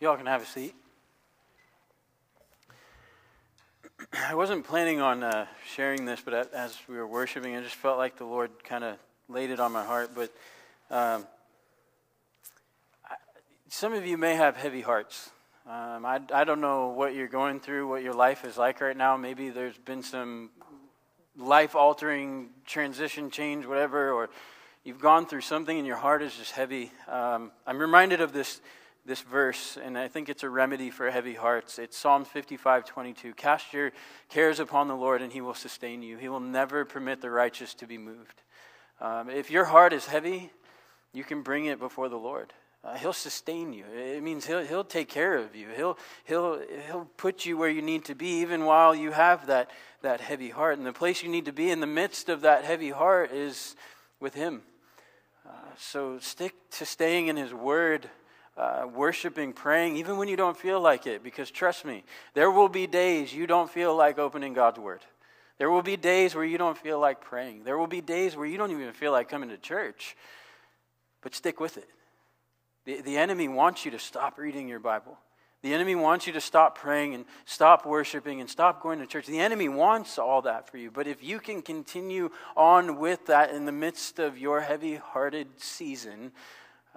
Y'all can have a seat. I wasn't planning on uh, sharing this, but as we were worshiping, I just felt like the Lord kind of laid it on my heart. But um, I, some of you may have heavy hearts. Um, I, I don't know what you're going through, what your life is like right now. Maybe there's been some life altering transition, change, whatever, or you've gone through something and your heart is just heavy. Um, I'm reminded of this this verse, and I think it's a remedy for heavy hearts. It's Psalm 55 22. Cast your cares upon the Lord, and he will sustain you. He will never permit the righteous to be moved. Um, if your heart is heavy, you can bring it before the Lord. Uh, he'll sustain you. It means he'll, he'll take care of you. He'll, he'll, he'll put you where you need to be, even while you have that, that heavy heart. And the place you need to be in the midst of that heavy heart is with Him. Uh, so stick to staying in His Word uh, worshiping, praying, even when you don't feel like it. Because trust me, there will be days you don't feel like opening God's Word. There will be days where you don't feel like praying. There will be days where you don't even feel like coming to church. But stick with it. The, the enemy wants you to stop reading your Bible. The enemy wants you to stop praying and stop worshiping and stop going to church. The enemy wants all that for you. But if you can continue on with that in the midst of your heavy hearted season,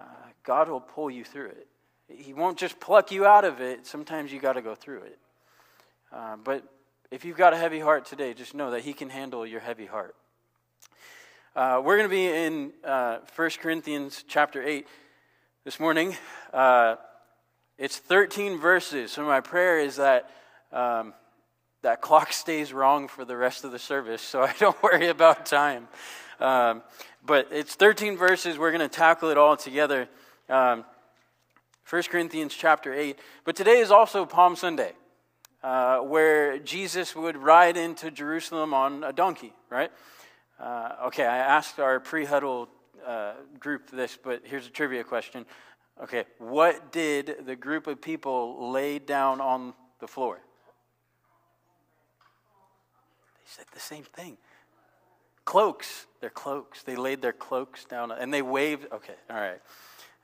uh, God will pull you through it. He won't just pluck you out of it. Sometimes you got to go through it. Uh, but if you've got a heavy heart today, just know that He can handle your heavy heart. Uh, we're going to be in uh, 1 Corinthians chapter 8 this morning. Uh, it's 13 verses, so my prayer is that um, that clock stays wrong for the rest of the service so I don't worry about time. Um, but it's 13 verses. We're going to tackle it all together. Um, 1 Corinthians chapter 8. But today is also Palm Sunday, uh, where Jesus would ride into Jerusalem on a donkey, right? Uh, okay, I asked our pre huddle uh, group this, but here's a trivia question. Okay, what did the group of people lay down on the floor? They said the same thing. Cloaks. Their cloaks. They laid their cloaks down and they waved. Okay, all right.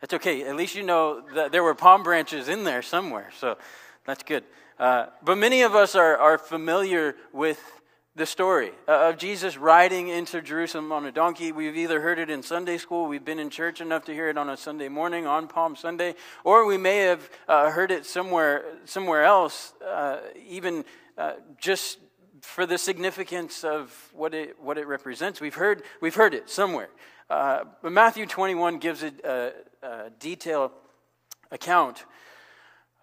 That's okay. At least you know that there were palm branches in there somewhere. So that's good. Uh, but many of us are, are familiar with the story of Jesus riding into Jerusalem on a donkey. We've either heard it in Sunday school, we've been in church enough to hear it on a Sunday morning on Palm Sunday, or we may have uh, heard it somewhere, somewhere else, uh, even uh, just for the significance of what it, what it represents. We've heard, we've heard it somewhere. Uh, but Matthew 21 gives a, a, a detailed account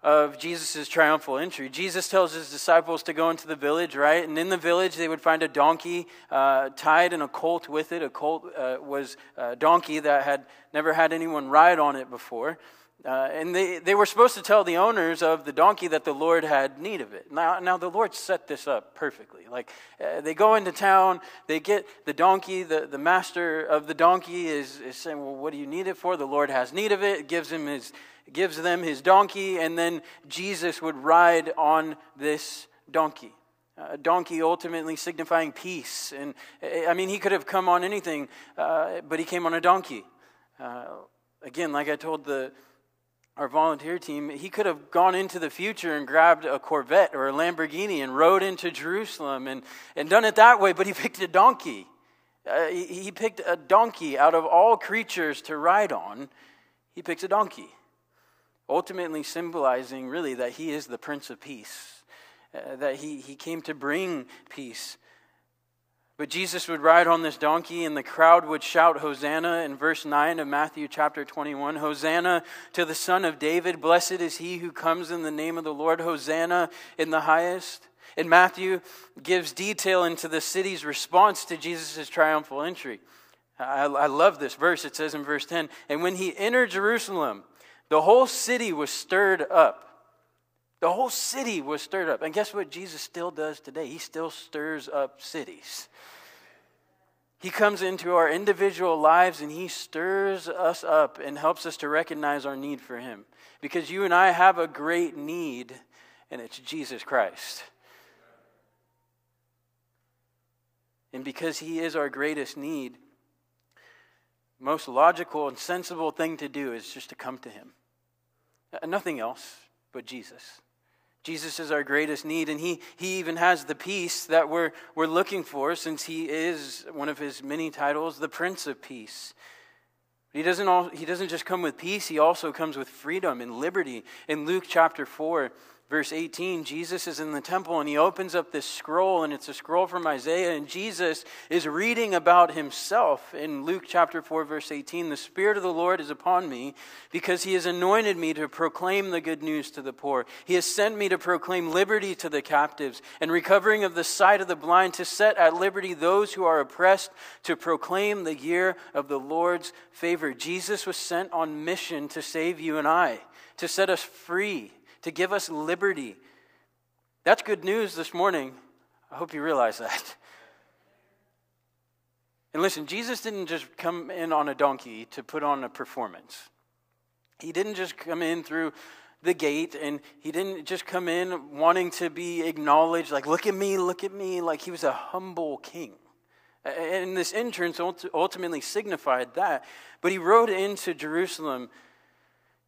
of Jesus' triumphal entry. Jesus tells his disciples to go into the village, right? And in the village, they would find a donkey uh, tied and a colt with it. A colt uh, was a donkey that had never had anyone ride on it before. Uh, and they, they were supposed to tell the owners of the donkey that the Lord had need of it. Now, now the Lord set this up perfectly. Like, uh, they go into town, they get the donkey, the, the master of the donkey is, is saying, Well, what do you need it for? The Lord has need of it, gives, him his, gives them his donkey, and then Jesus would ride on this donkey. A donkey ultimately signifying peace. And I mean, he could have come on anything, uh, but he came on a donkey. Uh, again, like I told the our volunteer team, he could have gone into the future and grabbed a Corvette or a Lamborghini and rode into Jerusalem and, and done it that way, but he picked a donkey. Uh, he, he picked a donkey out of all creatures to ride on. He picks a donkey, ultimately symbolizing really that he is the Prince of Peace, uh, that he, he came to bring peace. But Jesus would ride on this donkey, and the crowd would shout, Hosanna, in verse 9 of Matthew chapter 21. Hosanna to the Son of David. Blessed is he who comes in the name of the Lord. Hosanna in the highest. And Matthew gives detail into the city's response to Jesus' triumphal entry. I, I love this verse. It says in verse 10 And when he entered Jerusalem, the whole city was stirred up. The whole city was stirred up. And guess what Jesus still does today? He still stirs up cities. He comes into our individual lives and he stirs us up and helps us to recognize our need for him. Because you and I have a great need, and it's Jesus Christ. And because he is our greatest need, most logical and sensible thing to do is just to come to him. Nothing else but Jesus. Jesus is our greatest need, and he, he even has the peace that we're, we're looking for since he is one of his many titles, the Prince of Peace. He doesn't, all, he doesn't just come with peace, he also comes with freedom and liberty. In Luke chapter 4, verse 18, Jesus is in the temple and he opens up this scroll, and it's a scroll from Isaiah, and Jesus is reading about himself in Luke chapter 4, verse 18. The Spirit of the Lord is upon me because he has anointed me to proclaim the good news to the poor. He has sent me to proclaim liberty to the captives and recovering of the sight of the blind, to set at liberty those who are oppressed, to proclaim the year of the Lord's favor. Jesus was sent on mission to save you and I, to set us free to give us liberty. That's good news this morning. I hope you realize that. And listen, Jesus didn't just come in on a donkey to put on a performance. He didn't just come in through the gate and he didn't just come in wanting to be acknowledged, like, look at me, look at me, like he was a humble king. And this entrance ultimately signified that. But he rode into Jerusalem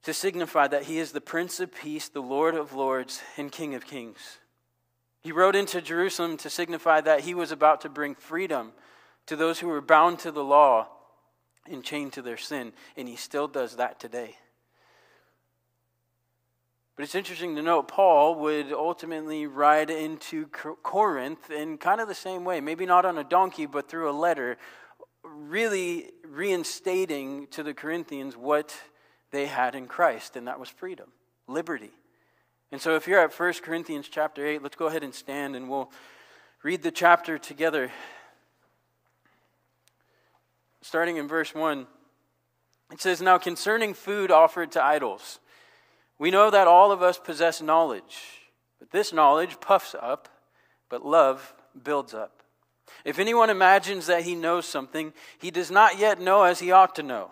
to signify that he is the Prince of Peace, the Lord of Lords, and King of Kings. He rode into Jerusalem to signify that he was about to bring freedom to those who were bound to the law and chained to their sin, and he still does that today. But it's interesting to note, Paul would ultimately ride into Corinth in kind of the same way, maybe not on a donkey, but through a letter, really reinstating to the Corinthians what they had in Christ, and that was freedom, liberty. And so if you're at 1 Corinthians chapter 8, let's go ahead and stand and we'll read the chapter together. Starting in verse 1, it says, Now concerning food offered to idols, we know that all of us possess knowledge, but this knowledge puffs up, but love builds up. If anyone imagines that he knows something, he does not yet know as he ought to know.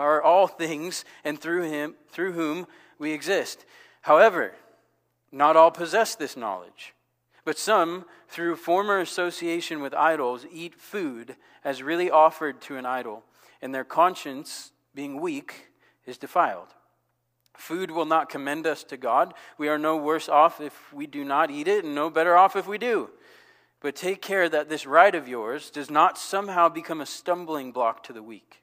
are all things and through him through whom we exist. However, not all possess this knowledge, but some through former association with idols eat food as really offered to an idol, and their conscience being weak is defiled. Food will not commend us to God. We are no worse off if we do not eat it, and no better off if we do. But take care that this right of yours does not somehow become a stumbling block to the weak.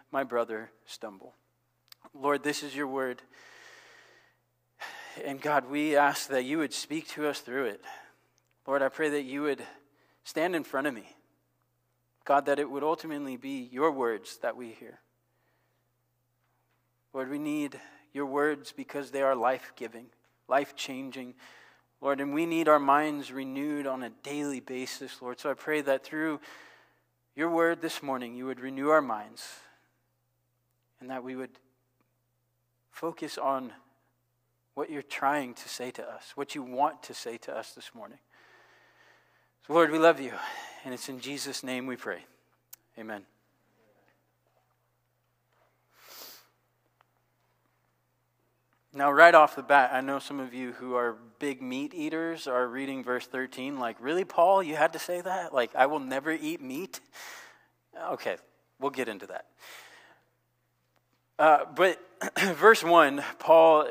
my brother stumble. Lord, this is your word. And God, we ask that you would speak to us through it. Lord, I pray that you would stand in front of me. God, that it would ultimately be your words that we hear. Lord, we need your words because they are life giving, life changing. Lord, and we need our minds renewed on a daily basis, Lord. So I pray that through your word this morning, you would renew our minds and that we would focus on what you're trying to say to us, what you want to say to us this morning. So, Lord, we love you, and it's in Jesus' name we pray. Amen. Now, right off the bat, I know some of you who are big meat eaters are reading verse 13 like, Really, Paul, you had to say that? Like, I will never eat meat? Okay, we'll get into that. Uh, but verse 1, Paul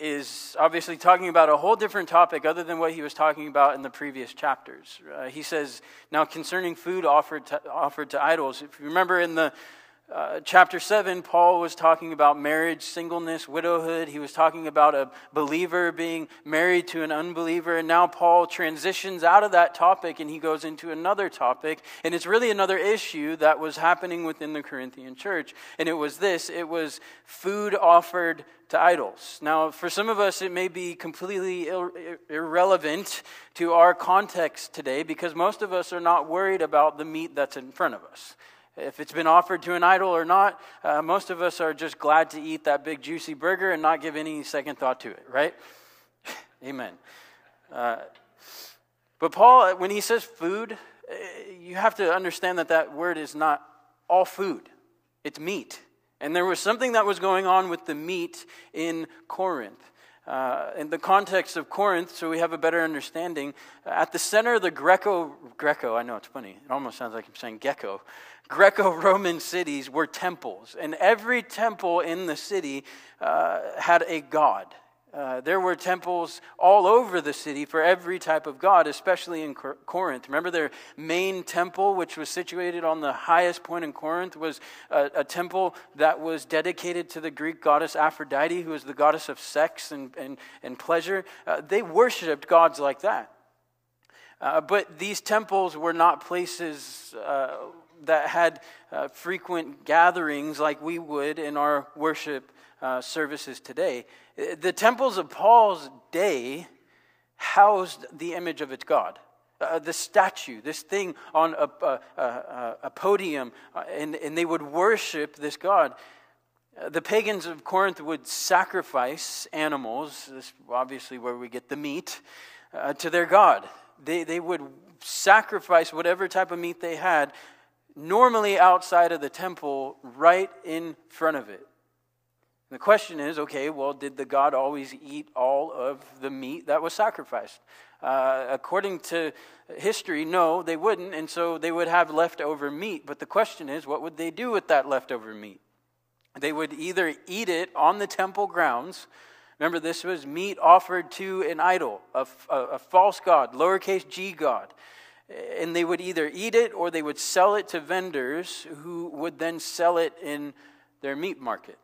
is obviously talking about a whole different topic other than what he was talking about in the previous chapters. Uh, he says, Now concerning food offered to, offered to idols, if you remember in the uh, chapter 7, Paul was talking about marriage, singleness, widowhood. He was talking about a believer being married to an unbeliever. And now Paul transitions out of that topic and he goes into another topic. And it's really another issue that was happening within the Corinthian church. And it was this it was food offered to idols. Now, for some of us, it may be completely ir- irrelevant to our context today because most of us are not worried about the meat that's in front of us. If it's been offered to an idol or not, uh, most of us are just glad to eat that big juicy burger and not give any second thought to it, right? Amen. Uh, but Paul, when he says food, uh, you have to understand that that word is not all food, it's meat. And there was something that was going on with the meat in Corinth. Uh, in the context of Corinth, so we have a better understanding, at the center of the Greco, Greco, I know it's funny, it almost sounds like I'm saying gecko. Greco Roman cities were temples, and every temple in the city uh, had a god. Uh, there were temples all over the city for every type of god, especially in Cor- Corinth. Remember, their main temple, which was situated on the highest point in Corinth, was a, a temple that was dedicated to the Greek goddess Aphrodite, who was the goddess of sex and, and, and pleasure. Uh, they worshiped gods like that. Uh, but these temples were not places uh, that had uh, frequent gatherings like we would in our worship uh, services today. The temples of Paul's day housed the image of its God. Uh, the statue, this thing on a, a, a, podium, uh, and, and they would worship this God. Uh, the pagans of Corinth would sacrifice animals, this is obviously where we get the meat, uh, to their God. They, they would sacrifice whatever type of meat they had normally outside of the temple, right in front of it. The question is okay, well, did the God always eat all of the meat that was sacrificed? Uh, according to history, no, they wouldn't, and so they would have leftover meat. But the question is, what would they do with that leftover meat? They would either eat it on the temple grounds. Remember, this was meat offered to an idol, a, a, a false god, lowercase g god and they would either eat it or they would sell it to vendors who would then sell it in their meat market.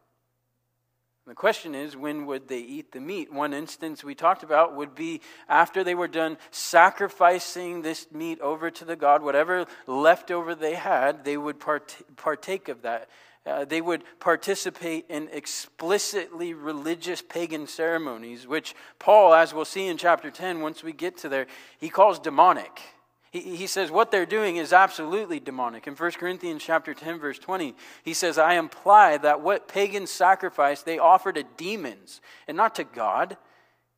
The question is, when would they eat the meat? One instance we talked about would be after they were done sacrificing this meat over to the God, whatever leftover they had, they would part- partake of that. Uh, they would participate in explicitly religious pagan ceremonies, which Paul, as we'll see in chapter 10, once we get to there, he calls demonic. He, he says what they're doing is absolutely demonic. In 1 Corinthians chapter 10, verse 20, he says, I imply that what pagans sacrifice they offer to demons and not to God.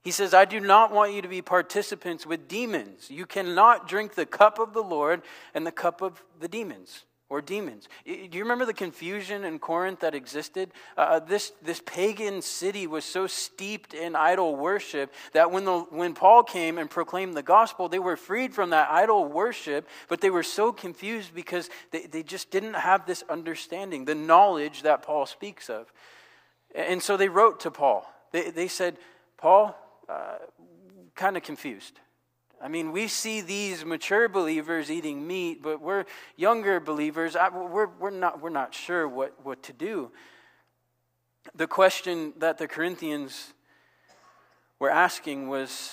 He says, I do not want you to be participants with demons. You cannot drink the cup of the Lord and the cup of the demons or demons. Do you remember the confusion in Corinth that existed? Uh, uh, this, this pagan city was so steeped in idol worship that when, the, when Paul came and proclaimed the gospel, they were freed from that idol worship, but they were so confused because they, they just didn't have this understanding, the knowledge that Paul speaks of. And so they wrote to Paul. They, they said, Paul, uh, kind of confused. I mean, we see these mature believers eating meat, but we're younger believers. we're, we're, not, we're not sure what, what to do. The question that the Corinthians were asking was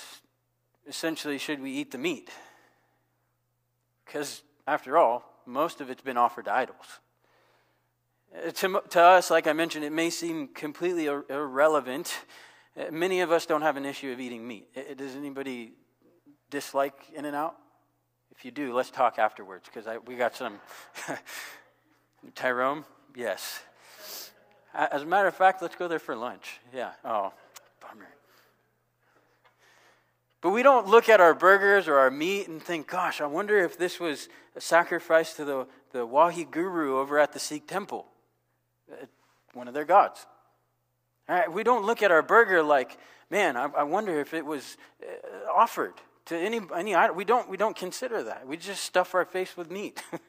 essentially should we eat the meat? Because, after all, most of it's been offered to idols. Uh, to, to us, like I mentioned, it may seem completely ir- irrelevant. Uh, many of us don't have an issue of eating meat. Does anybody dislike In-N-Out? If you do, let's talk afterwards because we got some. Tyrone? Yes. As a matter of fact, let's go there for lunch. Yeah. Oh, bummer. But we don't look at our burgers or our meat and think, gosh, I wonder if this was a sacrifice to the, the Waheguru over at the Sikh temple, uh, one of their gods. All right, we don't look at our burger like, man, I, I wonder if it was uh, offered to any, any we don't we don't consider that. We just stuff our face with meat.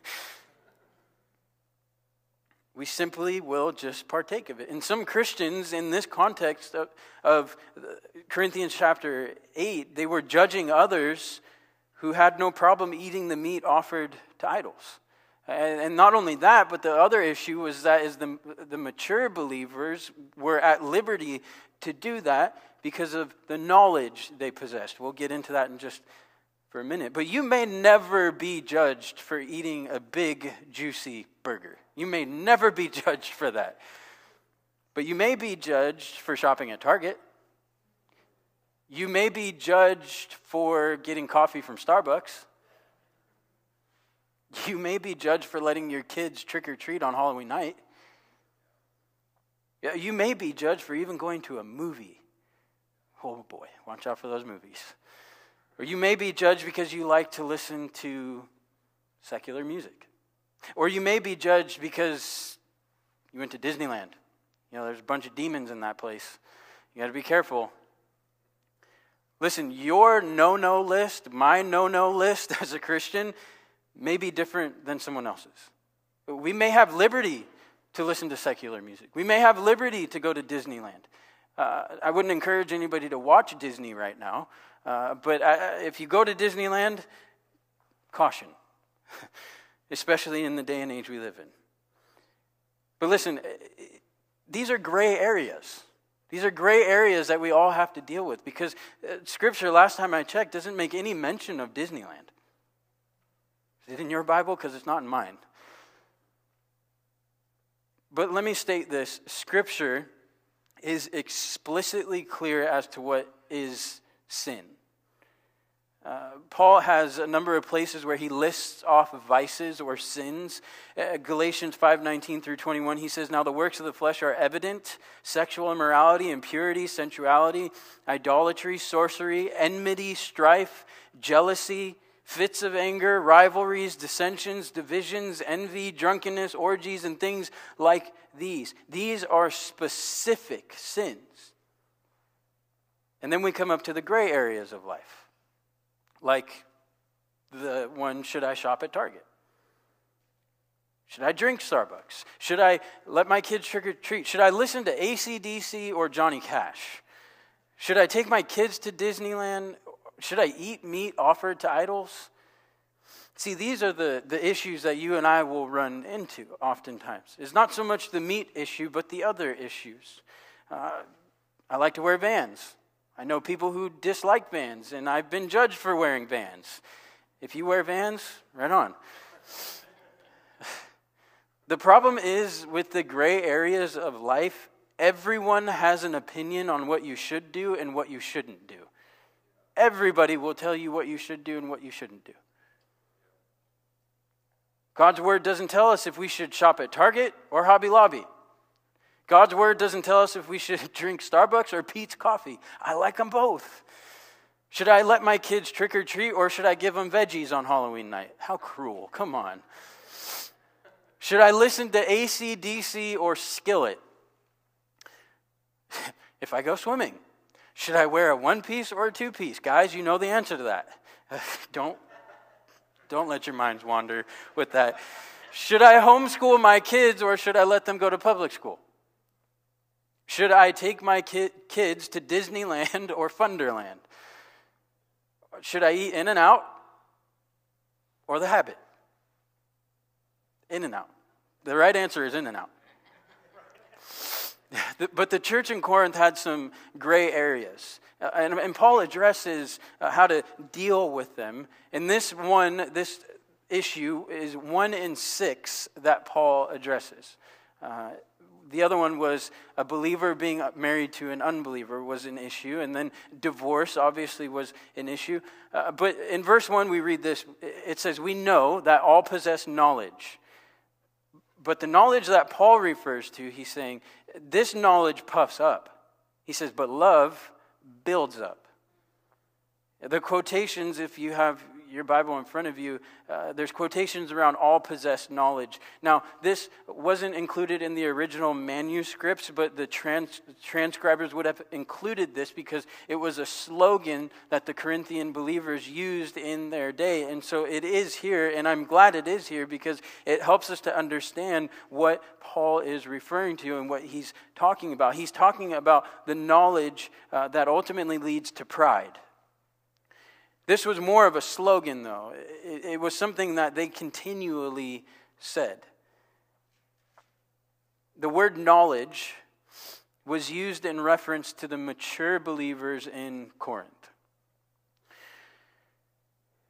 we simply will just partake of it. And some Christians, in this context of, of Corinthians chapter 8, they were judging others who had no problem eating the meat offered to idols. And not only that, but the other issue was that is the, the mature believers were at liberty to do that because of the knowledge they possessed. We'll get into that in just for a minute. But you may never be judged for eating a big, juicy burger. You may never be judged for that. But you may be judged for shopping at Target. You may be judged for getting coffee from Starbucks. You may be judged for letting your kids trick or treat on Halloween night. You may be judged for even going to a movie. Oh boy, watch out for those movies. Or you may be judged because you like to listen to secular music. Or you may be judged because you went to Disneyland. You know, there's a bunch of demons in that place. You got to be careful. Listen, your no no list, my no no list as a Christian, may be different than someone else's. We may have liberty to listen to secular music, we may have liberty to go to Disneyland. Uh, I wouldn't encourage anybody to watch Disney right now, uh, but I, if you go to Disneyland, caution, especially in the day and age we live in. But listen, these are gray areas. These are gray areas that we all have to deal with because uh, Scripture, last time I checked, doesn't make any mention of Disneyland. Is it in your Bible? Because it's not in mine. But let me state this Scripture is explicitly clear as to what is sin. Uh, Paul has a number of places where he lists off vices or sins. Uh, Galatians 5:19 through 21 he says now the works of the flesh are evident sexual immorality impurity sensuality idolatry sorcery enmity strife jealousy fits of anger rivalries dissensions divisions envy drunkenness orgies and things like these these are specific sins and then we come up to the gray areas of life like the one should I shop at Target? Should I drink Starbucks? Should I let my kids trick or treat? Should I listen to ACDC or Johnny Cash? Should I take my kids to Disneyland? Should I eat meat offered to idols? See, these are the, the issues that you and I will run into oftentimes. It's not so much the meat issue, but the other issues. Uh, I like to wear vans. I know people who dislike vans, and I've been judged for wearing vans. If you wear vans, right on. The problem is with the gray areas of life, everyone has an opinion on what you should do and what you shouldn't do. Everybody will tell you what you should do and what you shouldn't do. God's word doesn't tell us if we should shop at Target or Hobby Lobby. God's word doesn't tell us if we should drink Starbucks or Peet's coffee. I like them both. Should I let my kids trick or treat or should I give them veggies on Halloween night? How cruel. Come on. Should I listen to ACDC or Skillet? if I go swimming, should I wear a one piece or a two piece? Guys, you know the answer to that. don't, don't let your minds wander with that. Should I homeschool my kids or should I let them go to public school? Should I take my ki- kids to Disneyland or Funderland? Should I eat In-N-Out or the habit? In-N-Out. The right answer is In-N-Out. But the church in Corinth had some gray areas. Uh, and, and, Paul addresses uh, how to deal with them. And this one, this issue is one in six that Paul addresses. Uh, the other one was a believer being married to an unbeliever was an issue. And then divorce, obviously, was an issue. Uh, but in verse 1, we read this it says, We know that all possess knowledge. But the knowledge that Paul refers to, he's saying, this knowledge puffs up. He says, But love builds up. The quotations, if you have your Bible in front of you, uh, there's quotations around all possessed knowledge. Now, this wasn't included in the original manuscripts, but the trans- transcribers would have included this because it was a slogan that the Corinthian believers used in their day. And so it is here, and I'm glad it is here because it helps us to understand what Paul is referring to and what he's talking about. He's talking about the knowledge uh, that ultimately leads to pride. This was more of a slogan, though. It, it, was something that they continually said. The word knowledge was used in reference to the mature believers in Corinth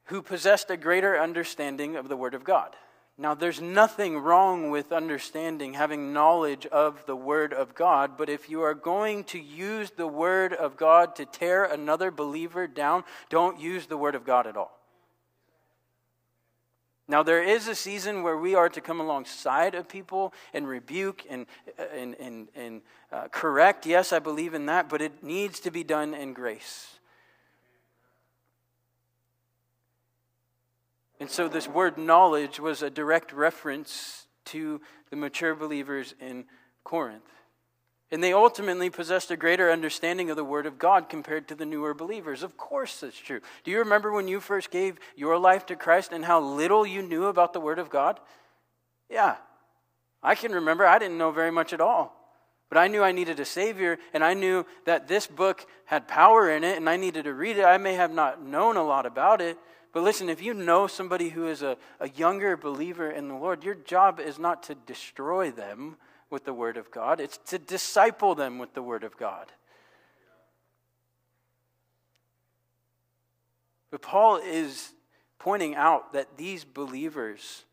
who possessed a greater understanding of the Word of God. Now, there's nothing wrong with understanding, having knowledge of the Word of God, but if you are going to use the Word of God to tear another believer down, don't use the Word of God at all. Now, there is a season where we are to come alongside of people and rebuke and, and, and, and uh, correct. Yes, I believe in that, but it needs to be done in grace. And so, this word knowledge was a direct reference to the mature believers in Corinth. And they ultimately possessed a greater understanding of the Word of God compared to the newer believers. Of course, that's true. Do you remember when you first gave your life to Christ and how little you knew about the Word of God? Yeah, I can remember. I didn't know very much at all. But I knew I needed a Savior, and I knew that this book had power in it, and I needed to read it. I may have not known a lot about it, but listen, if you know somebody who is a, a younger believer in the Lord, your job is not to destroy them with the Word of God, it's to disciple them with the Word of God. But Paul is pointing out that these believers,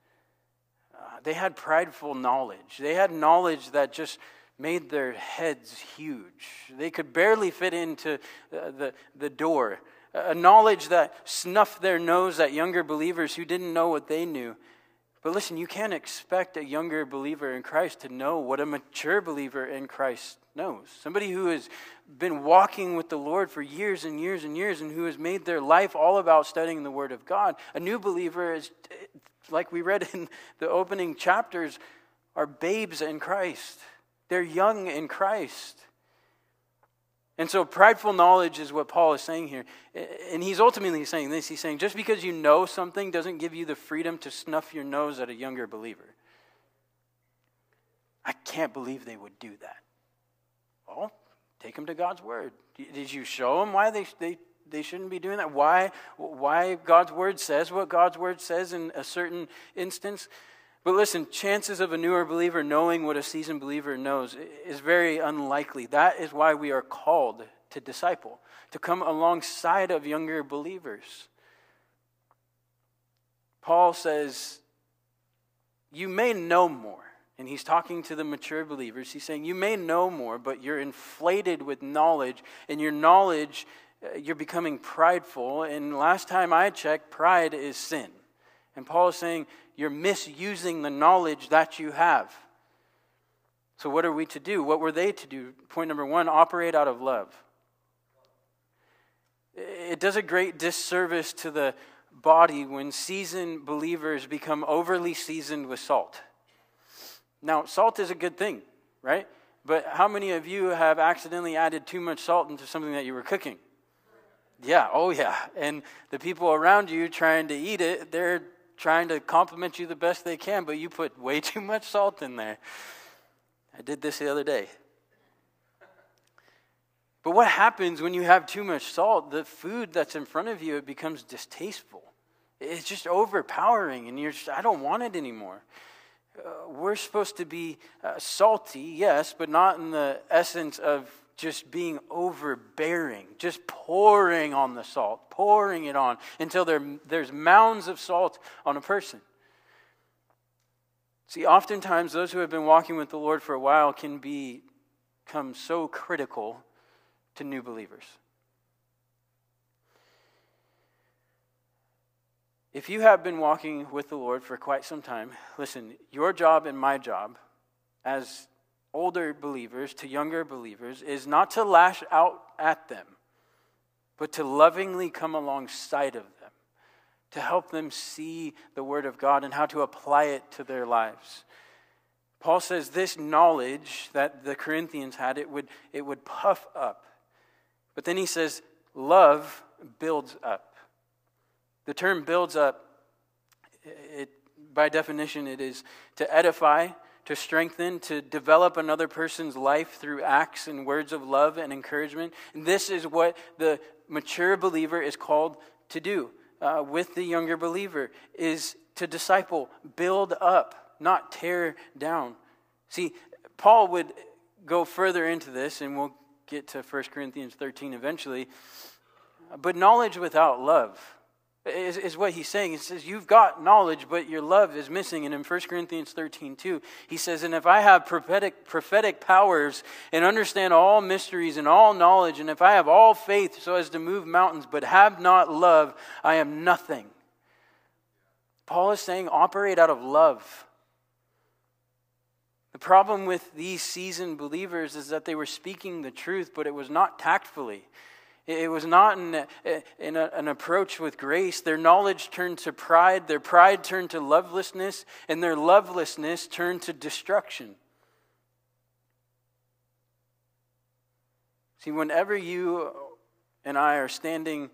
uh, they had prideful knowledge. They had knowledge that just made their heads huge. They could barely fit into uh, the, the door. A knowledge that snuffed their nose at younger believers who didn't know what they knew. But listen, you can't expect a younger believer in Christ to know what a mature believer in Christ knows. Somebody who has been walking with the Lord for years and years and years and who has made their life all about studying the Word of God. A new believer is, like we read in the opening chapters, are babes in Christ. They're young in Christ. And so, prideful knowledge is what Paul is saying here. And he's ultimately saying this. He's saying, just because you know something doesn't give you the freedom to snuff your nose at a younger believer. I can't believe they would do that. Well, take them to God's word. Did you show them why they, they, they shouldn't be doing that? Why, why God's word says what God's word says in a certain instance? But listen, chances of a newer believer knowing what a seasoned believer knows is very unlikely. That is why we are called to disciple, to come alongside of younger believers. Paul says, You may know more. And he's talking to the mature believers. He's saying, You may know more, but you're inflated with knowledge, and your knowledge, uh, you're becoming prideful. And last time I checked, pride is sin. And Paul is saying, you're misusing the knowledge that you have. So, what are we to do? What were they to do? Point number one operate out of love. It does a great disservice to the body when seasoned believers become overly seasoned with salt. Now, salt is a good thing, right? But how many of you have accidentally added too much salt into something that you were cooking? Yeah, oh yeah. And the people around you trying to eat it, they're trying to compliment you the best they can, but you put way too much salt in there. I did this the other day. But what happens when you have too much salt? The food that's in front of you it becomes distasteful. It's just overpowering, and you're just, I don't want it anymore. Uh, we're supposed to be uh, salty, yes, but not in the essence of just being overbearing, just pouring on the salt, pouring it on until there, there's mounds of salt on a person. See, oftentimes those who have been walking with the Lord for a while can be, become so critical to new believers. If you have been walking with the Lord for quite some time, listen, your job and my job as older believers to younger believers is not to lash out at them, but to lovingly come alongside of them, to help them see the Word of God and how to apply it to their lives. Paul says this knowledge that the Corinthians had, it would, it would puff up. But then he says, love builds up. The term builds up, it, by definition, it is to edify, to strengthen, to develop another person's life through acts and words of love and encouragement. And this is what the mature believer is called to do uh, with the younger believer is to disciple, build up. not tear down. See, Paul would go further into this, and we'll get to 1 Corinthians 13 eventually. But knowledge without love is, is what he's saying. He says, You've got knowledge, but your love is missing. And in 1 Corinthians 13, 2, he says, And if I have prophetic, prophetic powers and understand all mysteries and all knowledge, and if I have all faith so as to move mountains, but have not love, I am nothing. Paul is saying, Operate out of love. The problem with these seasoned believers is that they were speaking the truth, but it was not tactfully. It was not in, in a, an approach with grace. Their knowledge turned to pride, their pride turned to lovelessness, and their lovelessness turned to destruction. See, whenever you and I are standing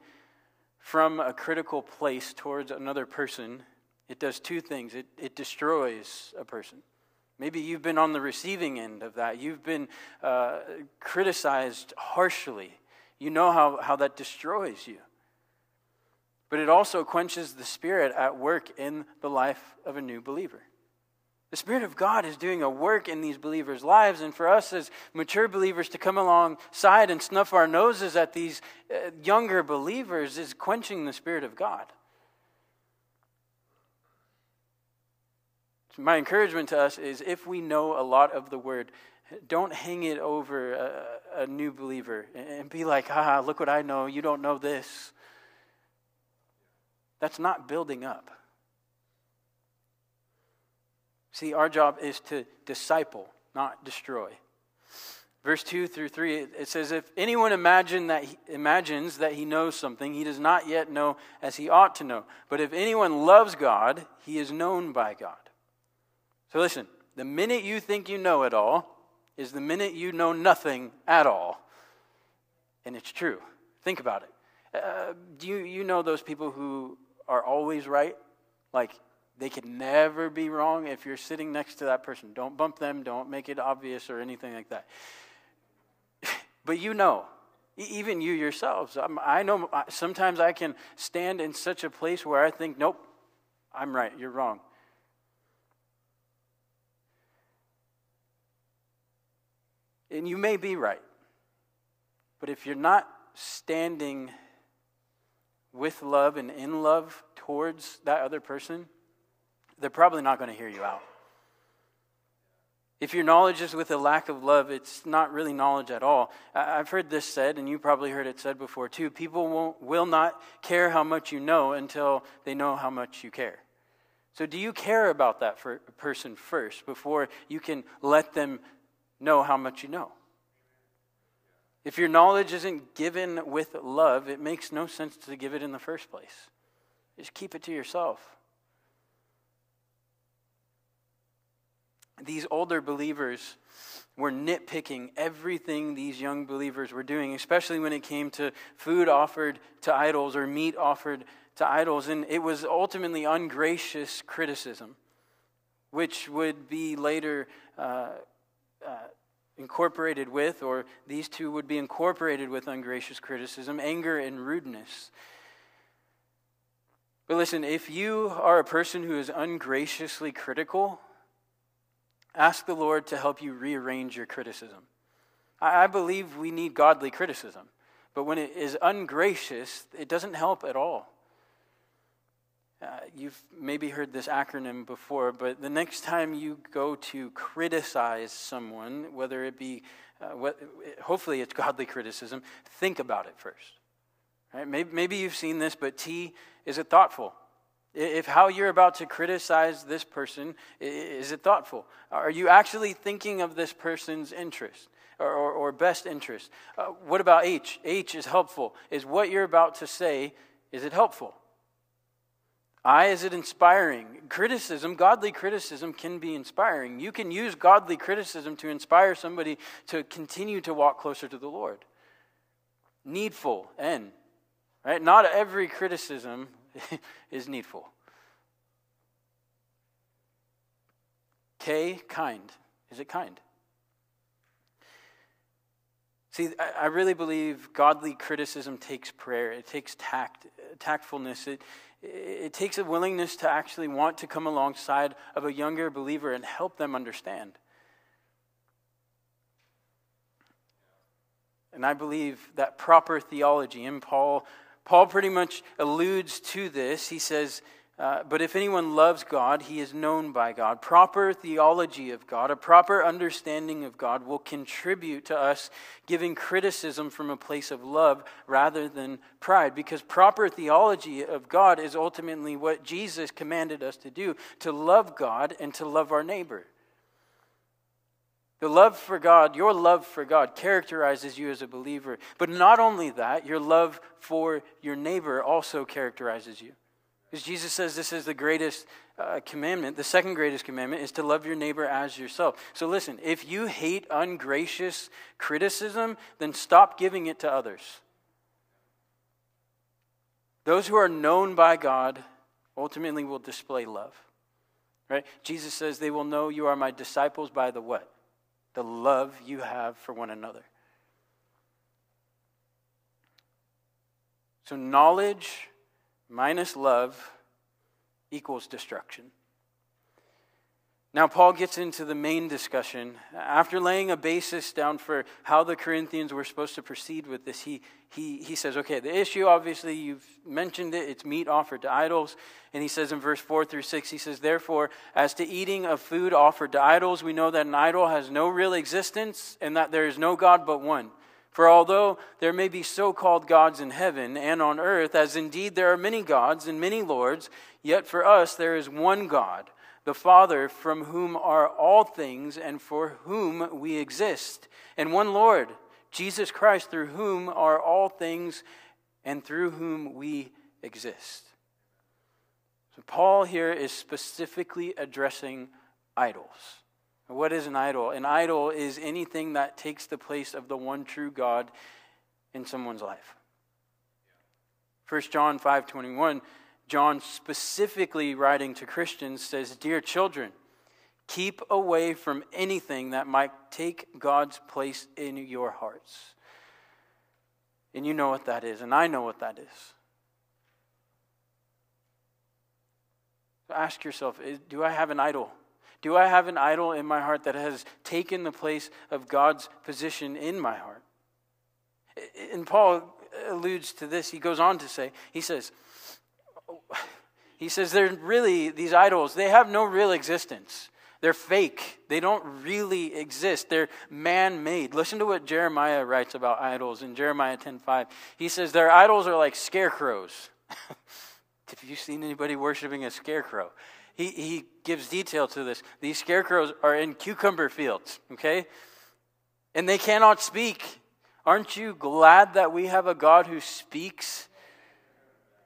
from a critical place towards another person, it does two things it, it destroys a person. Maybe you've been on the receiving end of that. You've been uh, criticized harshly you know how, how that destroys you. But it also quenches the Spirit at work in the life of a new believer. The Spirit of God is doing a work in these believers' lives, and for us as mature believers to come alongside and snuff our noses at these uh, younger believers is quenching the Spirit of God. So my encouragement to us is if we know a lot of the Word, don't hang it over a, a new believer and be like, ah, look what I know. You don't know this. That's not building up. See, our job is to disciple, not destroy. Verse 2 through 3, it says, If anyone imagine that he, imagines that he knows something, he does not yet know as he ought to know. But if anyone loves God, he is known by God. So listen, the minute you think you know it all, is the minute you know nothing at all. And it's true. Think about it. Uh, do you, you know those people who are always right? Like, they can never be wrong if you're sitting next to that person. Don't bump them, don't make it obvious or anything like that. but you know, even you yourselves. I know sometimes I can stand in such a place where I think, nope, I'm right, you're wrong. And you may be right. But if you're not standing with love and in love towards that other person, they're probably not going to hear you out. If your knowledge is with a lack of love, it's not really knowledge at all. I've heard this said, and you probably heard it said before too. People won't, will not care how much you know until they know how much you care. So, do you care about that person first before you can let them know how much you know. If your knowledge isn't given with love, it makes no sense to give it in the first place. Just keep it to yourself. These older believers were nitpicking everything these young believers were doing, especially when it came to food offered to idols or meat offered to idols. And it was ultimately ungracious criticism, which would be later uh, uh, incorporated with, or these two would be incorporated with ungracious criticism, anger and rudeness. But listen, if you are a person who is ungraciously critical, ask the Lord to help you rearrange your criticism. I believe we need godly criticism, but when it is ungracious, it doesn't help at all. Uh, you've maybe heard this acronym before, but the next time you go to criticize someone, whether it be, uh, what, hopefully it's godly criticism, think about it first. Right? Maybe, maybe you've seen this, but T, is it thoughtful? If how you're about to criticize this person, is it thoughtful? Are you actually thinking of this person's interest or, or, or best interest? Uh, what about H? H is helpful. Is what you're about to say, is it helpful? I, is it inspiring? Criticism, godly criticism can be inspiring. You can use godly criticism to inspire somebody to continue to walk closer to the Lord. Needful, N. Right? Not every criticism is needful. K, kind. Is it kind? See, I really believe godly criticism takes prayer, it takes tact tactfulness. It, it takes a willingness to actually want to come alongside of a younger believer and help them understand. And I believe that proper theology, and Paul, Paul pretty much alludes to this. He says, uh, but if anyone loves God, he is known by God. Proper theology of God, a proper understanding of God, will contribute to us giving criticism from a place of love rather than pride. Because proper theology of God is ultimately what Jesus commanded us to do to love God and to love our neighbor. The love for God, your love for God, characterizes you as a believer. But not only that, your love for your neighbor also characterizes you. Because Jesus says this is the greatest uh, commandment. The second greatest commandment is to love your neighbor as yourself. So listen, if you hate ungracious criticism, then stop giving it to others. Those who are known by God ultimately will display love. Right? Jesus says they will know you are my disciples by the what? The love you have for one another. So knowledge minus love equals destruction. Now, Paul gets into the main discussion. After laying a basis down for how the Corinthians were supposed to proceed with this, he, he, he says, okay, the issue, obviously, you've mentioned it, it's meat offered to idols. And he says in verse 4 through 6, he says, therefore, as to eating of food offered to idols, we know that an idol has no real existence and that there is no God but one. For although there may be so called gods in heaven and on earth, as indeed there are many gods and many lords, yet for us there is one God, the Father, from whom are all things and for whom we exist, and one Lord, Jesus Christ, through whom are all things and through whom we exist. So Paul here is specifically addressing idols. What is an idol? An idol is anything that takes the place of the one true God in someone's life. 1 John 5:21, John specifically writing to Christians says, "Dear children, keep away from anything that might take God's place in your hearts." And you know what that is, and I know what that is. So ask yourself, do I have an idol? Do I have an idol in my heart that has taken the place of God's position in my heart? And Paul alludes to this. He goes on to say, he says, he says, they're really, these idols, they have no real existence. They're fake. They don't really exist. They're man-made. Listen to what Jeremiah writes about idols in Jeremiah 10:5. He says their idols are like scarecrows. Have you seen anybody worshiping a scarecrow? He, he gives detail to this. These scarecrows are in cucumber fields, okay? And they cannot speak. Aren't you glad that we have a God who speaks?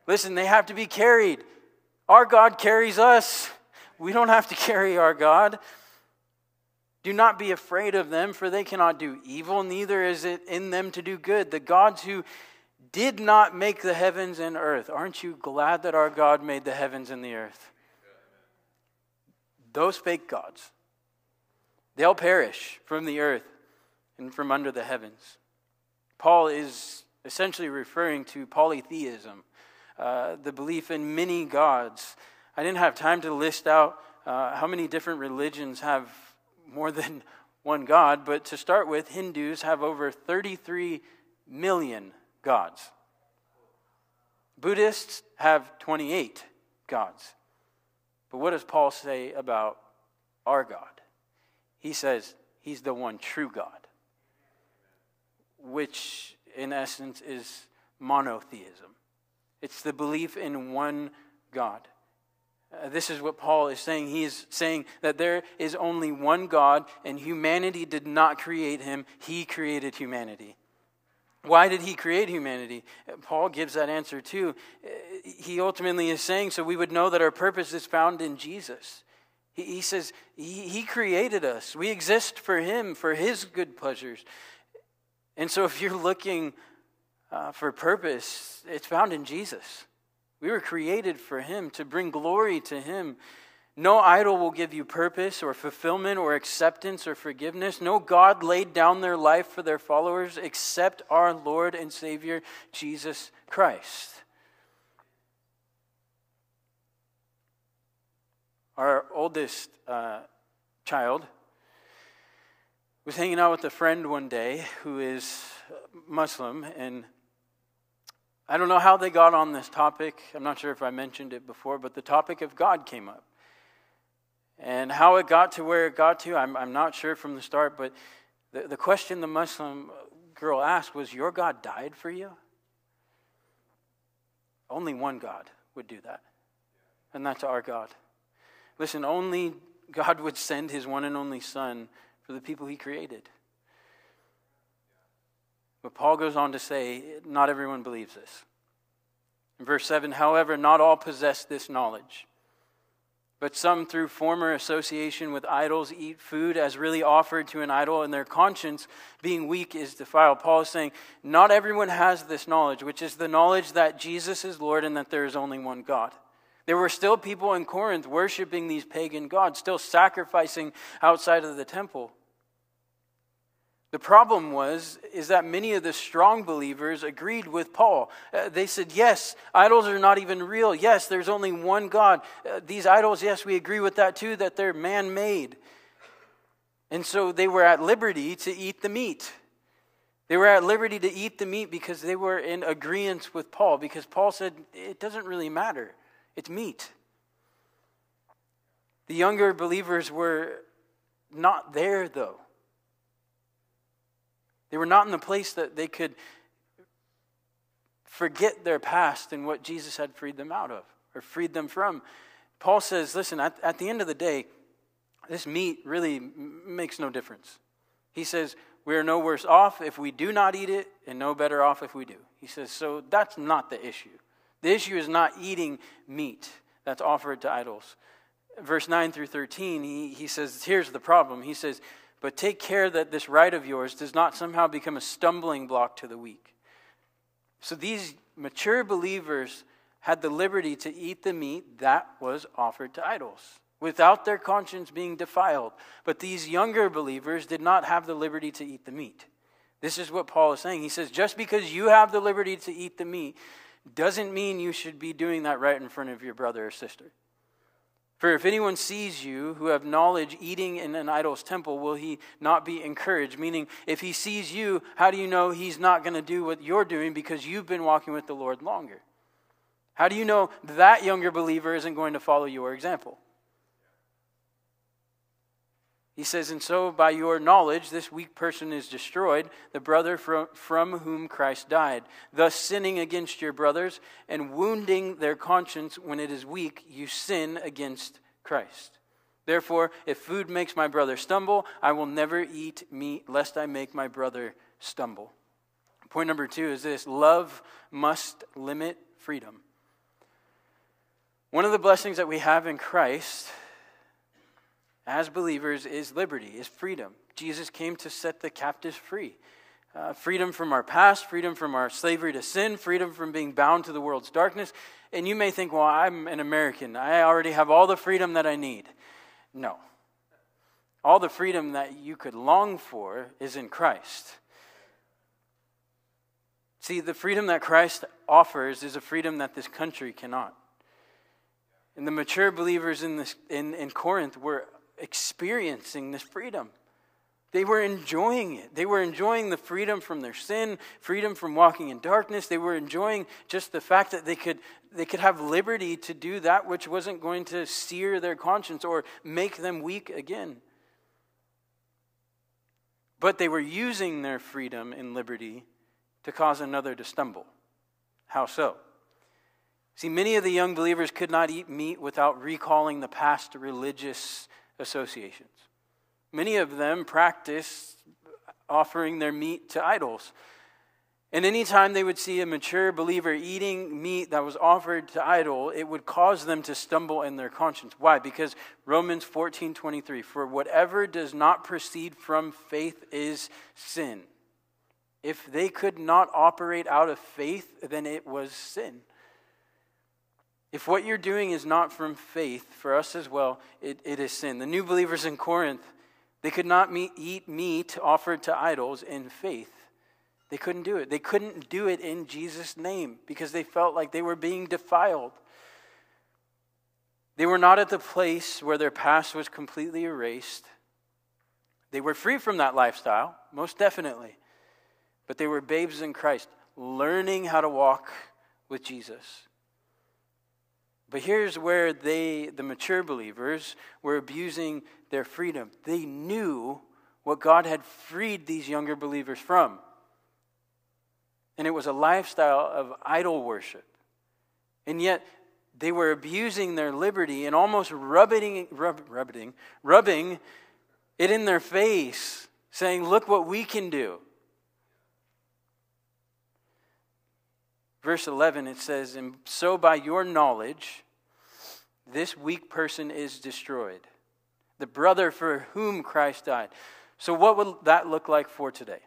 Listen, they have to be carried. Our God carries us. We don't have to carry our God. Do not be afraid of them, for they cannot do evil, neither is it in them to do good. The gods who did not make the heavens and earth. Aren't you glad that our God made the heavens and the earth? Those fake gods, they'll perish from the earth and from under the heavens. Paul is essentially referring to polytheism, uh, the belief in many gods. I didn't have time to list out uh, how many different religions have more than one God, but to start with, Hindus have over 33 million gods. Buddhists have 28 gods. But what does Paul say about our God? He says he's the one true God, which in essence is monotheism. It's the belief in one God. Uh, this is what Paul is saying. He is saying that there is only one God, and humanity did not create him, he created humanity. Why did he create humanity? Paul gives that answer too. He ultimately is saying so we would know that our purpose is found in Jesus. He, says he, created us. We exist for him, for his good pleasures. And so if you're looking uh, for purpose, it's found in Jesus. We were created for him, to bring glory to him. No idol will give you purpose or fulfillment or acceptance or forgiveness. No God laid down their life for their followers except our Lord and Savior, Jesus Christ. Our oldest uh, child was hanging out with a friend one day who is Muslim, and I don't know how they got on this topic. I'm not sure if I mentioned it before, but the topic of God came up. And how it got to where it got to, I'm, I'm not sure from the start, but the, the question the Muslim girl asked was Your God died for you? Only one God would do that, and that's our God. Listen, only God would send his one and only Son for the people he created. But Paul goes on to say, not everyone believes this. In verse 7, however, not all possess this knowledge. But some, through former association with idols, eat food as really offered to an idol, and their conscience, being weak, is defiled. Paul is saying, not everyone has this knowledge, which is the knowledge that Jesus is Lord and that there is only one God. There were still people in Corinth worshiping these pagan gods, still sacrificing outside of the temple. The problem was is that many of the strong believers agreed with Paul. Uh, they said, "Yes, idols are not even real. Yes, there's only one God. Uh, these idols, yes, we agree with that too that they're man-made." And so they were at liberty to eat the meat. They were at liberty to eat the meat because they were in agreement with Paul because Paul said, "It doesn't really matter. It's meat." The younger believers were not there though. They were not in the place that they could forget their past and what Jesus had freed them out of or freed them from. Paul says, listen, at, at the end of the day, this meat really makes no difference. He says, we are no worse off if we do not eat it and no better off if we do. He says, so that's not the issue. The issue is not eating meat that's offered to idols. Verse 9 through 13, he, he says, here's the problem. He says, but take care that this right of yours does not somehow become a stumbling block to the weak. So these mature believers had the liberty to eat the meat that was offered to idols without their conscience being defiled. But these younger believers did not have the liberty to eat the meat. This is what Paul is saying. He says, just because you have the liberty to eat the meat doesn't mean you should be doing that right in front of your brother or sister. For if anyone sees you who have knowledge eating in an idol's temple, will he not be encouraged? Meaning, if he sees you, how do you know he's not going to do what you're doing because you've been walking with the Lord longer? How do you know that younger believer isn't going to follow your example? He says, And so by your knowledge, this weak person is destroyed, the brother from, from whom Christ died. Thus, sinning against your brothers and wounding their conscience when it is weak, you sin against Christ. Therefore, if food makes my brother stumble, I will never eat meat, lest I make my brother stumble. Point number two is this love must limit freedom. One of the blessings that we have in Christ as believers is liberty, is freedom. Jesus came to set the captives free. Uh, freedom from our past, freedom from our slavery to sin, freedom from being bound to the world's darkness. And you may think, well, I'm an American. I already have all the freedom that I need. No. All the freedom that you could long for is in Christ. See, the freedom that Christ offers is a freedom that this country cannot. And the mature believers in, this, in, in Corinth were experiencing this freedom. They were enjoying it. They were enjoying the freedom from their sin, freedom from walking in darkness. They were enjoying just the fact that they could, they could have liberty to do that which wasn't going to sear their conscience or make them weak again. But they were using their freedom and liberty to cause another to stumble. How so? See, many of the young believers could not eat meat without recalling the past religious associations. Many of them practiced offering their meat to idols. And anytime they would see a mature believer eating meat that was offered to idol, it would cause them to stumble in their conscience. Why? Because Romans 14 23, for whatever does not proceed from faith is sin. If they could not operate out of faith, then it was sin. If what you're doing is not from faith, for us as well, it, it is sin. The new believers in Corinth, they could not meet, eat meat offered to idols in faith. They couldn't do it. They couldn't do it in Jesus' name because they felt like they were being defiled. They were not at the place where their past was completely erased. They were free from that lifestyle, most definitely. But they were babes in Christ, learning how to walk with Jesus. But here's where they, the mature believers, were abusing their freedom. They knew what God had freed these younger believers from. And it was a lifestyle of idol worship. And yet, they were abusing their liberty and almost rubbing, rub, rubbing, rubbing it in their face, saying, Look what we can do. Verse 11, it says, And so by your knowledge, this weak person is destroyed, the brother for whom Christ died. So, what would that look like for today?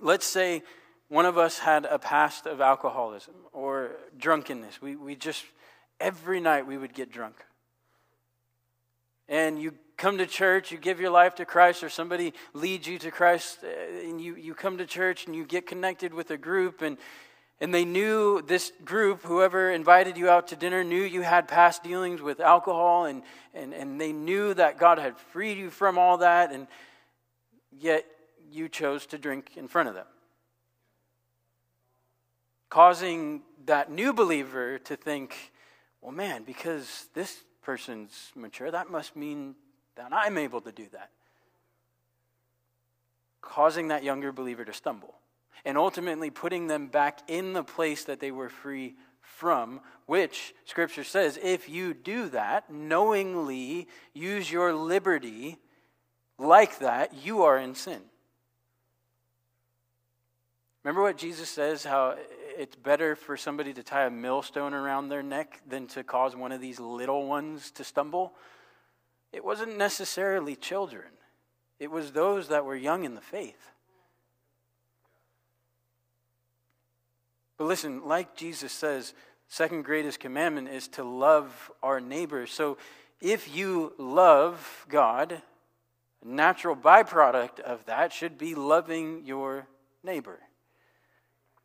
Let's say one of us had a past of alcoholism or drunkenness. We, we just, every night we would get drunk. And you come to church, you give your life to Christ, or somebody leads you to Christ, uh, and you, you come to church and you get connected with a group, and and they knew this group, whoever invited you out to dinner, knew you had past dealings with alcohol, and, and, and they knew that God had freed you from all that, and yet you chose to drink in front of them. Causing that new believer to think, well, man, because this person's mature, that must mean that I'm able to do that. Causing that younger believer to stumble and ultimately putting them back in the place that they were free from, which Scripture says if you do that, knowingly use your liberty like that, you are in sin. Remember what Jesus says how it's better for somebody to tie a millstone around their neck than to cause one of these little ones to stumble? It wasn't necessarily children, it was those that were young in the faith. But listen, like Jesus says, second greatest commandment is to love our neighbor. So if you love God, a natural byproduct of that should be loving your neighbor.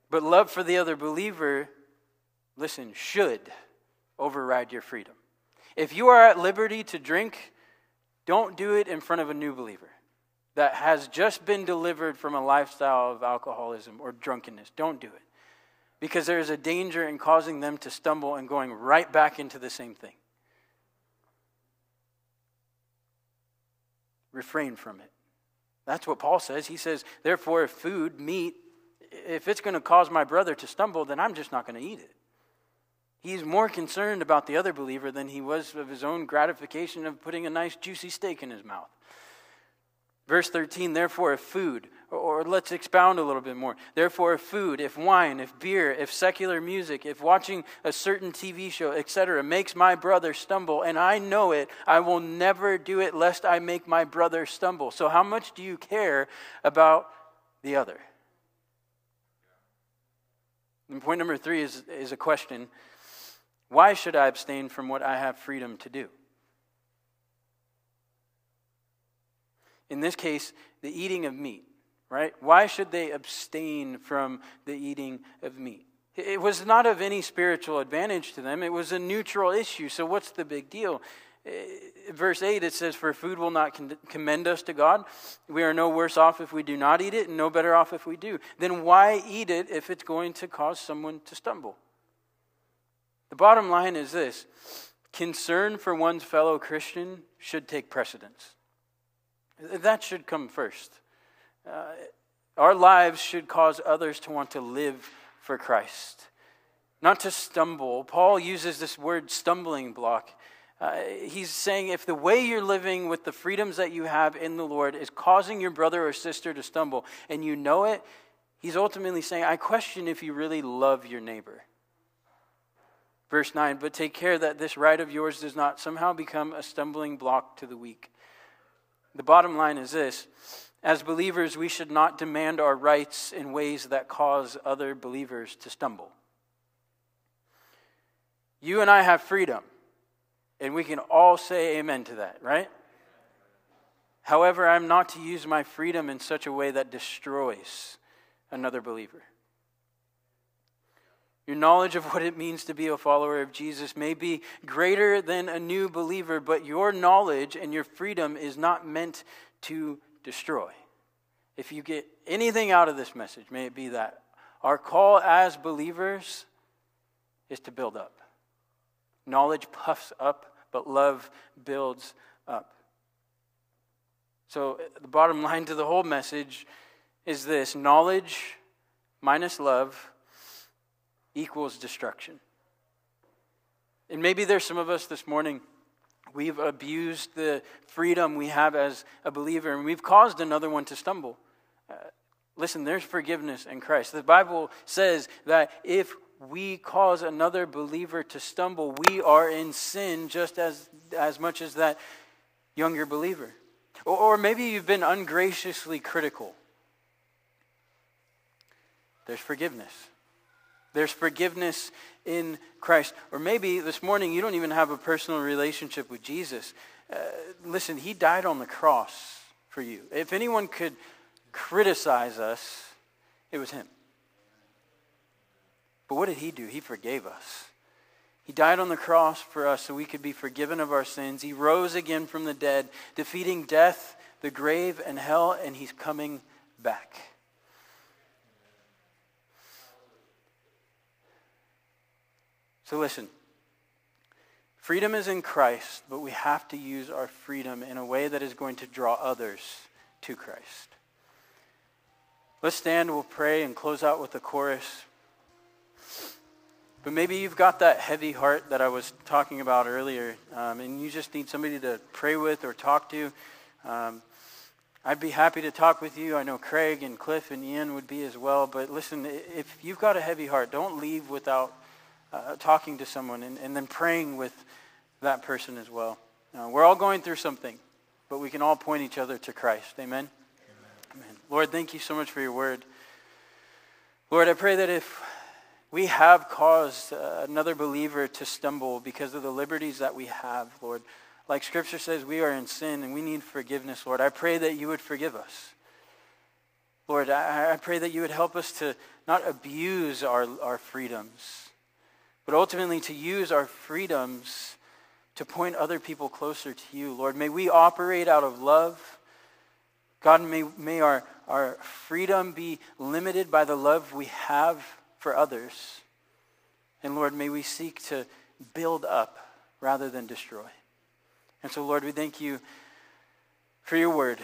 But love for the other believer, listen, should override your freedom. If you are at liberty to drink, don't do it in front of a new believer that has just been delivered from a lifestyle of alcoholism or drunkenness. Don't do it because there is a danger in causing them to stumble and going right back into the same thing. Refrain from it. That's what Paul says. He says, therefore, if food, meat, if it's going to cause my brother to stumble, then I'm just not going to eat it. He's more concerned about the other believer than he was of his own gratification of putting a nice juicy steak in his mouth. Verse 13, therefore, if food, or let's expound a little bit more. Therefore, if food, if wine, if beer, if secular music, if watching a certain TV show, etc., makes my brother stumble, and I know it, I will never do it lest I make my brother stumble. So, how much do you care about the other? And point number three is, is a question Why should I abstain from what I have freedom to do? In this case, the eating of meat right? Why should they abstain from the eating of meat? It was not of any spiritual advantage to them. It was a neutral issue. So, what's the big deal? Eh, verse 8, it says, For food will not commend us to God. We are no worse off if we do not eat it, and no better off if we do. Then why eat it if it's going to cause someone to stumble? The bottom line is this concern for one's fellow Christian should take precedence. That should come first. Uh, our lives should cause others to want to live for Christ, not to stumble. Paul uses this word stumbling block. Uh, he's saying if the way you're living with the freedoms that you have in the Lord is causing your brother or sister to stumble and you know it, he's ultimately saying, I question if you really love your neighbor. Verse 9, but take care that this right of yours does not somehow become a stumbling block to the weak. The bottom line is this as believers, we should not demand our rights in ways that cause other believers to stumble. You and I have freedom, and we can all say amen to that, right? However, I'm not to use my freedom in such a way that destroys another believer. Your knowledge of what it means to be a follower of Jesus may be greater than a new believer, but your knowledge and your freedom is not meant to destroy. If you get anything out of this message, may it be that our call as believers is to build up. Knowledge puffs up, but love builds up. So, the bottom line to the whole message is this knowledge minus love equals destruction. And maybe there's some of us this morning, we've abused the freedom we have as a believer, and we've caused another one to stumble. Uh, listen, there's forgiveness in Christ. The Bible says that if we cause another believer to stumble, we are in sin just as, as much as that younger believer. Or, or maybe you've been ungraciously critical. There's forgiveness. There's forgiveness in Christ. Or maybe this morning you don't even have a personal relationship with Jesus. Uh, listen, He died on the cross for you. If anyone could criticize us, it was Him. But what did He do? He forgave us. He died on the cross for us so we could be forgiven of our sins. He rose again from the dead, defeating death, the grave, and hell, and He's coming back. So listen. Freedom is in Christ, but we have to use our freedom in a way that is going to draw others to Christ. Let's stand, we'll pray, and close out with the chorus. But maybe you've got that heavy heart that I was talking about earlier, um, and you just need somebody to pray with or talk to. Um, I'd be happy to talk with you. I know Craig and Cliff and Ian would be as well. But listen, if you've got a heavy heart, don't leave without uh, talking to someone and, and then praying with that person as well. We're all going through something, but we can all point each other to Christ. Amen? Amen? Amen. Lord, thank you so much for your word. Lord, I pray that if we have caused uh, another believer to stumble because of the liberties that we have, Lord, like Scripture says, we are in sin and we need forgiveness, Lord. I pray that you would forgive us. Lord, I, I pray that you would help us to not abuse our, our freedoms but ultimately to use our freedoms to point other people closer to you. Lord, may we operate out of love. God, may, may our, our freedom be limited by the love we have for others. And Lord, may we seek to build up rather than destroy. And so, Lord, we thank you for your word.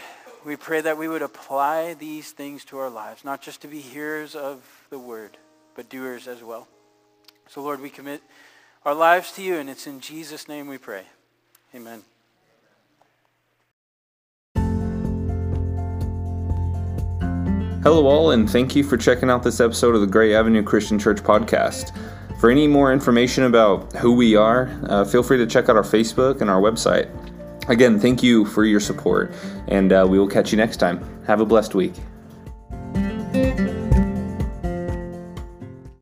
We pray that we would apply these things to our lives, not just to be hearers of the word, but doers as well. So, Lord, we commit our lives to you, and it's in Jesus' name we pray. Amen. Hello, all, and thank you for checking out this episode of the Gray Avenue Christian Church podcast. For any more information about who we are, uh, feel free to check out our Facebook and our website. Again, thank you for your support, and uh, we will catch you next time. Have a blessed week.